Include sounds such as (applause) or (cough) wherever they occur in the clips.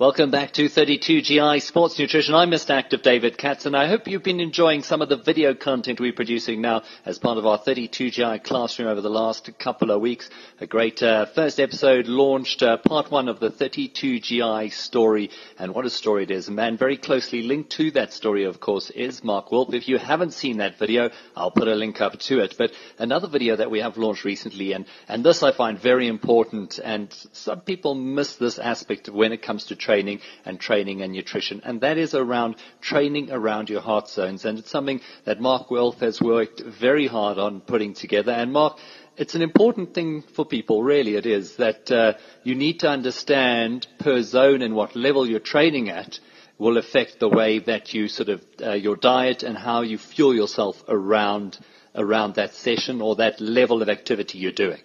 Welcome back to 32GI Sports Nutrition. I'm Mr. Active David Katz and I hope you've been enjoying some of the video content we're producing now as part of our 32GI classroom over the last couple of weeks. A great uh, first episode launched, uh, part one of the 32GI story and what a story it is. A man very closely linked to that story, of course, is Mark Wolff. If you haven't seen that video, I'll put a link up to it. But another video that we have launched recently and, and this I find very important and some people miss this aspect when it comes to training and training and nutrition. And that is around training around your heart zones. And it's something that Mark Wolff has worked very hard on putting together. And Mark, it's an important thing for people, really it is, that uh, you need to understand per zone and what level you're training at will affect the way that you sort of, uh, your diet and how you fuel yourself around, around that session or that level of activity you're doing.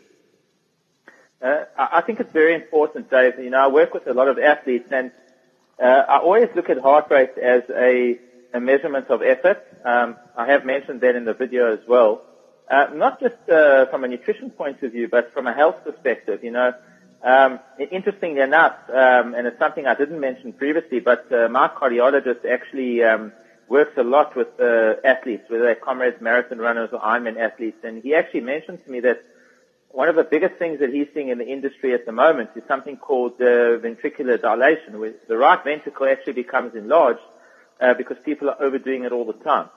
Uh, I think it's very important, Dave. You know, I work with a lot of athletes, and uh, I always look at heart rate as a, a measurement of effort. Um, I have mentioned that in the video as well. Uh, not just uh, from a nutrition point of view, but from a health perspective. You know, um, interestingly enough, um, and it's something I didn't mention previously, but uh, my cardiologist actually um, works a lot with uh, athletes, whether they're comrades, marathon runners, or Ironman athletes, and he actually mentioned to me that one of the biggest things that he's seeing in the industry at the moment is something called uh, ventricular dilation, where the right ventricle actually becomes enlarged uh, because people are overdoing it all the time.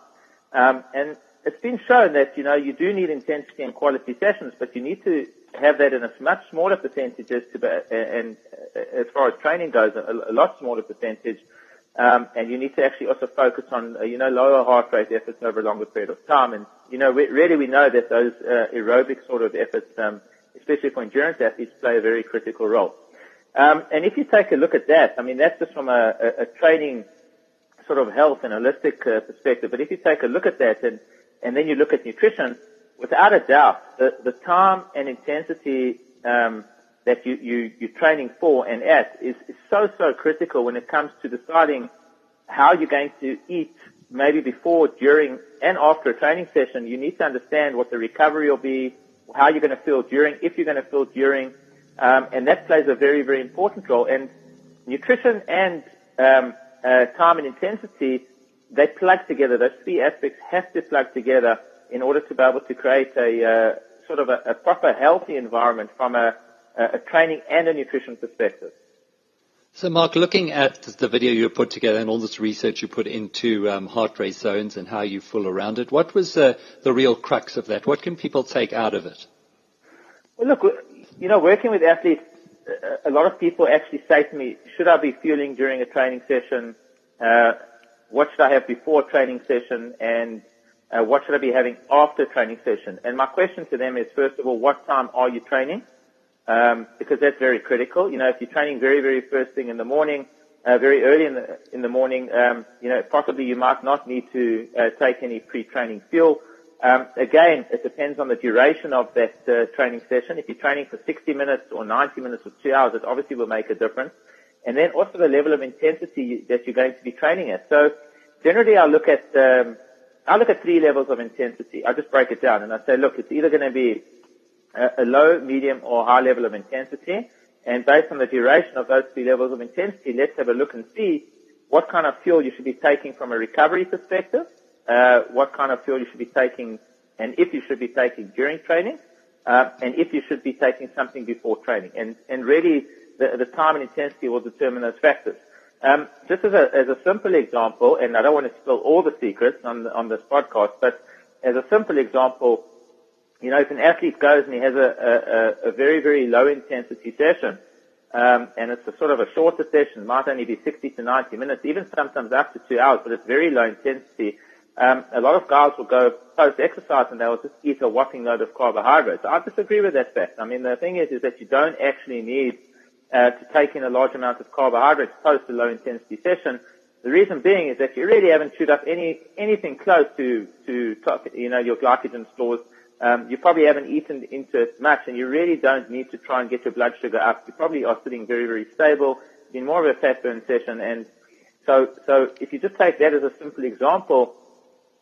Um, and it's been shown that you know you do need intensity and quality sessions, but you need to have that in a much smaller percentages to be, and uh, as far as training goes, a, a lot smaller percentage um, and you need to actually also focus on, uh, you know, lower heart rate efforts over a longer period of time. And, you know, we, really we know that those uh, aerobic sort of efforts, um, especially for endurance athletes, play a very critical role. Um, and if you take a look at that, I mean, that's just from a, a, a training sort of health and holistic uh, perspective. But if you take a look at that and, and then you look at nutrition, without a doubt, the, the time and intensity um, that you, you, you're training for and at is, is so, so critical when it comes to deciding how you're going to eat maybe before, during, and after a training session. You need to understand what the recovery will be, how you're going to feel during, if you're going to feel during, um, and that plays a very, very important role. And nutrition and um, uh, time and intensity, they plug together. Those three aspects have to plug together in order to be able to create a uh, sort of a, a proper healthy environment from a a training and a nutrition perspective. So, Mark, looking at the video you put together and all this research you put into um, heart rate zones and how you fool around it, what was uh, the real crux of that? What can people take out of it? Well, look, you know, working with athletes, a lot of people actually say to me, should I be fueling during a training session? Uh, what should I have before training session? And uh, what should I be having after training session? And my question to them is, first of all, what time are you training? Um, because that's very critical. You know, if you're training very, very first thing in the morning, uh, very early in the in the morning, um, you know, possibly you might not need to uh, take any pre-training fuel. Um, again, it depends on the duration of that uh, training session. If you're training for 60 minutes or 90 minutes or two hours, it obviously will make a difference. And then also the level of intensity that you're going to be training at. So generally, I look at um, I look at three levels of intensity. I just break it down and I say, look, it's either going to be a, low, medium, or high level of intensity. And based on the duration of those three levels of intensity, let's have a look and see what kind of fuel you should be taking from a recovery perspective, uh, what kind of fuel you should be taking, and if you should be taking during training, uh, and if you should be taking something before training. And, and really, the, the time and intensity will determine those factors. Um, just as a, as a simple example, and I don't want to spill all the secrets on, on this podcast, but as a simple example, you know, if an athlete goes and he has a, a, a very, very low intensity session, um, and it's a sort of a shorter session, it might only be 60 to 90 minutes, even sometimes up to two hours, but it's very low intensity. Um, a lot of guys will go post exercise and they will just eat a whopping load of carbohydrates. I disagree with that fact. I mean, the thing is, is that you don't actually need uh, to take in a large amount of carbohydrates post a low intensity session. The reason being is that you really haven't chewed up any anything close to to you know your glycogen stores. Um, you probably haven't eaten into it much, and you really don't need to try and get your blood sugar up. You probably are sitting very very stable. In more of a fat burn session, and so so if you just take that as a simple example,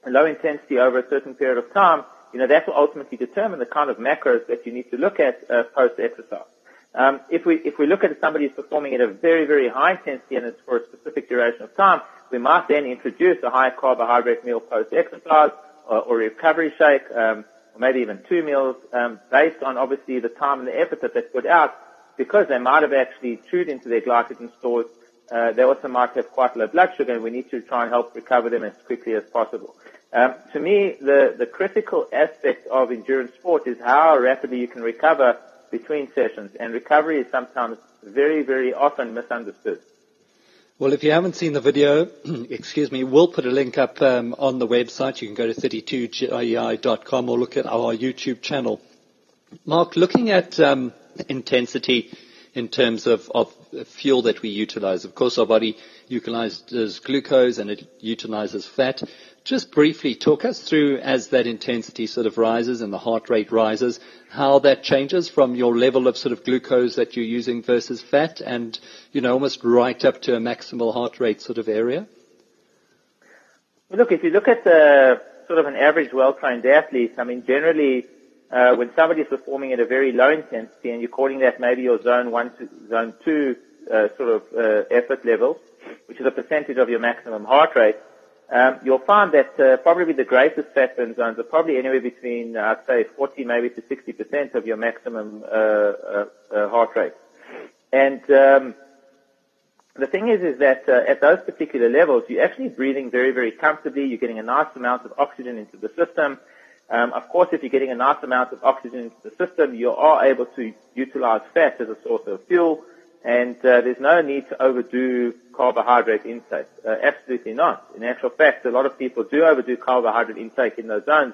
low intensity over a certain period of time, you know that will ultimately determine the kind of macros that you need to look at uh, post exercise. Um, if we if we look at somebody who's performing at a very very high intensity and it's for a specific duration of time, we might then introduce a high carbohydrate meal post exercise or, or recovery shake, um, or maybe even two meals, um, based on obviously the time and the effort that they put out, because they might have actually chewed into their glycogen stores. Uh, they also might have quite low blood sugar, and we need to try and help recover them as quickly as possible. Um, to me, the, the critical aspect of endurance sport is how rapidly you can recover between sessions, and recovery is sometimes very, very often misunderstood. Well, if you haven't seen the video, (clears throat) excuse me, we'll put a link up um, on the website. You can go to 32gi.com or look at our YouTube channel. Mark, looking at um, intensity in terms of, of fuel that we utilize, of course, our body utilizes glucose and it utilizes fat. Just briefly talk us through as that intensity sort of rises and the heart rate rises, how that changes from your level of sort of glucose that you're using versus fat and, you know, almost right up to a maximal heart rate sort of area? Look, if you look at the sort of an average well-trained athlete, I mean, generally, uh, when somebody is performing at a very low intensity and you're calling that maybe your zone one to zone two uh, sort of uh, effort level, which is a percentage of your maximum heart rate, um, you'll find that uh, probably the greatest fat burn zones are probably anywhere between, uh, I'd say, 40 maybe to 60% of your maximum uh, uh, uh, heart rate. And um, the thing is, is that at those particular levels, you're actually breathing very, very comfortably. You're getting a nice amount of oxygen into the system. Um, of course, if you're getting a nice amount of oxygen into the system, you are able to utilize fat as a source of fuel and uh, there's no need to overdo carbohydrate intake. Uh, absolutely not. In actual fact, a lot of people do overdo carbohydrate intake in those zones,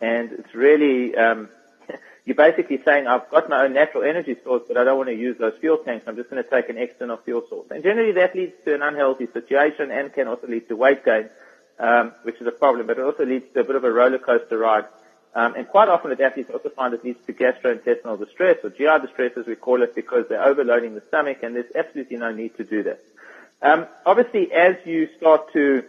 and it's really um, (laughs) you're basically saying, I've got my own natural energy source, but I don't want to use those fuel tanks. I'm just going to take an external fuel source, and generally that leads to an unhealthy situation and can also lead to weight gain, um, which is a problem. But it also leads to a bit of a roller coaster ride um, and quite often with athletes also find it leads to gastrointestinal distress or GI distress as we call it because they're overloading the stomach and there's absolutely no need to do that. Um, obviously as you start to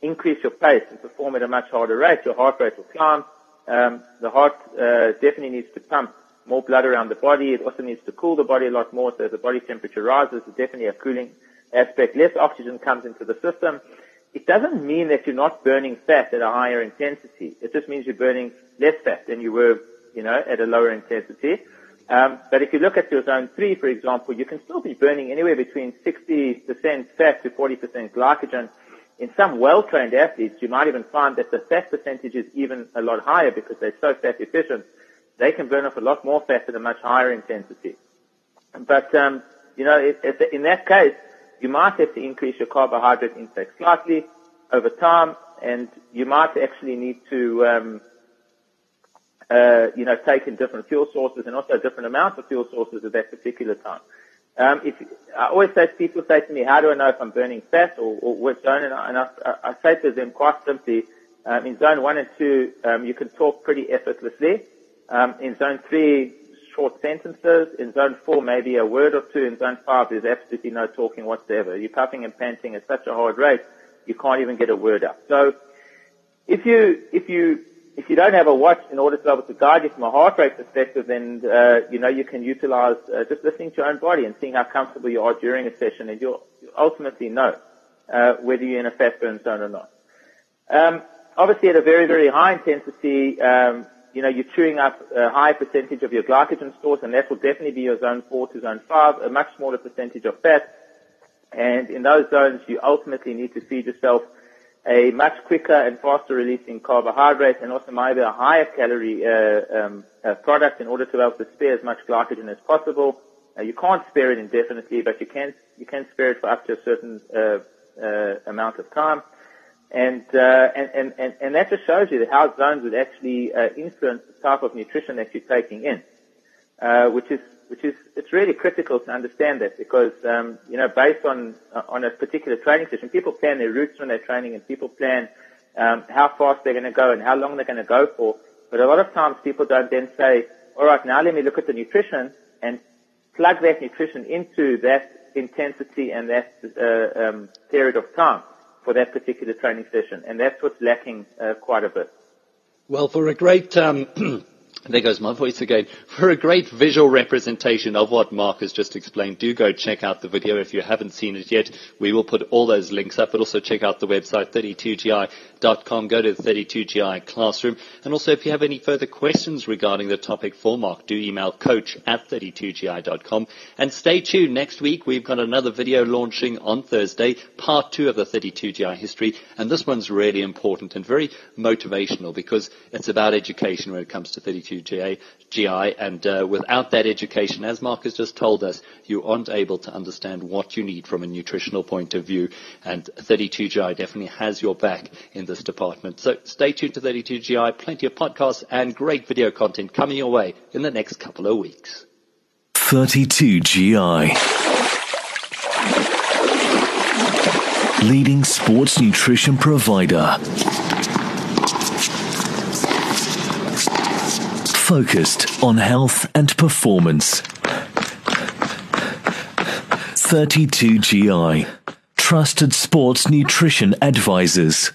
increase your pace and perform at a much harder rate, your heart rate will climb. Um, the heart uh, definitely needs to pump more blood around the body. It also needs to cool the body a lot more. So as the body temperature rises, there's definitely a cooling aspect. Less oxygen comes into the system it doesn't mean that you're not burning fat at a higher intensity. It just means you're burning less fat than you were, you know, at a lower intensity. Um, but if you look at your zone three, for example, you can still be burning anywhere between 60% fat to 40% glycogen. In some well-trained athletes, you might even find that the fat percentage is even a lot higher because they're so fat efficient. They can burn off a lot more fat at a much higher intensity. But, um, you know, in that case, you might have to increase your carbohydrate intake slightly over time, and you might actually need to, um, uh, you know, take in different fuel sources and also different amounts of fuel sources at that particular time. Um, if I always say, people say to me, "How do I know if I'm burning fat or, or which zone?" And I, and I, I say to them quite simply, um, in zone one and two, um, you can talk pretty effortlessly. Um, in zone three, short sentences. In zone four, maybe a word or two. In zone five, there's absolutely no talking whatsoever. You're puffing and panting at such a hard rate, you can't even get a word out. So if you, if you, if you don't have a watch in order to be able to guide you from a heart rate perspective, then, uh, you know, you can utilize uh, just listening to your own body and seeing how comfortable you are during a session and you'll, you'll ultimately know, uh, whether you're in a fat burn zone or not. Um, obviously at a very, very high intensity, um, you know, you're chewing up a high percentage of your glycogen stores, and that will definitely be your zone 4 to zone 5, a much smaller percentage of fat. And in those zones, you ultimately need to feed yourself a much quicker and faster releasing carbohydrate and also maybe a higher calorie uh, um, uh, product in order to be able to spare as much glycogen as possible. Uh, you can't spare it indefinitely, but you can you can spare it for up to a certain uh, uh, amount of time. And, uh, and, and, and, and that just shows you how zones would actually uh, influence the type of nutrition that you're taking in, uh, which is which is it's really critical to understand that because um, you know based on uh, on a particular training session, people plan their routes when they're training, and people plan um, how fast they're going to go and how long they're going to go for. But a lot of times people don't then say, all right, now let me look at the nutrition and plug that nutrition into that intensity and that uh, um, period of time for that particular training session, and that's what's lacking uh, quite a bit. Well, for a great um, (clears throat) There goes my voice again. For a great visual representation of what Mark has just explained, do go check out the video if you haven't seen it yet. We will put all those links up, but also check out the website 32gi.com. Go to the 32gi classroom. And also if you have any further questions regarding the topic for Mark, do email coach at 32gi.com. And stay tuned. Next week we've got another video launching on Thursday, part two of the 32gi history. And this one's really important and very motivational because it's about education when it comes to 32 GI, and uh, without that education, as Mark has just told us, you aren't able to understand what you need from a nutritional point of view. And 32GI definitely has your back in this department. So stay tuned to 32GI. Plenty of podcasts and great video content coming your way in the next couple of weeks. 32GI. Leading sports nutrition provider. Focused on health and performance. 32GI, trusted sports nutrition advisors.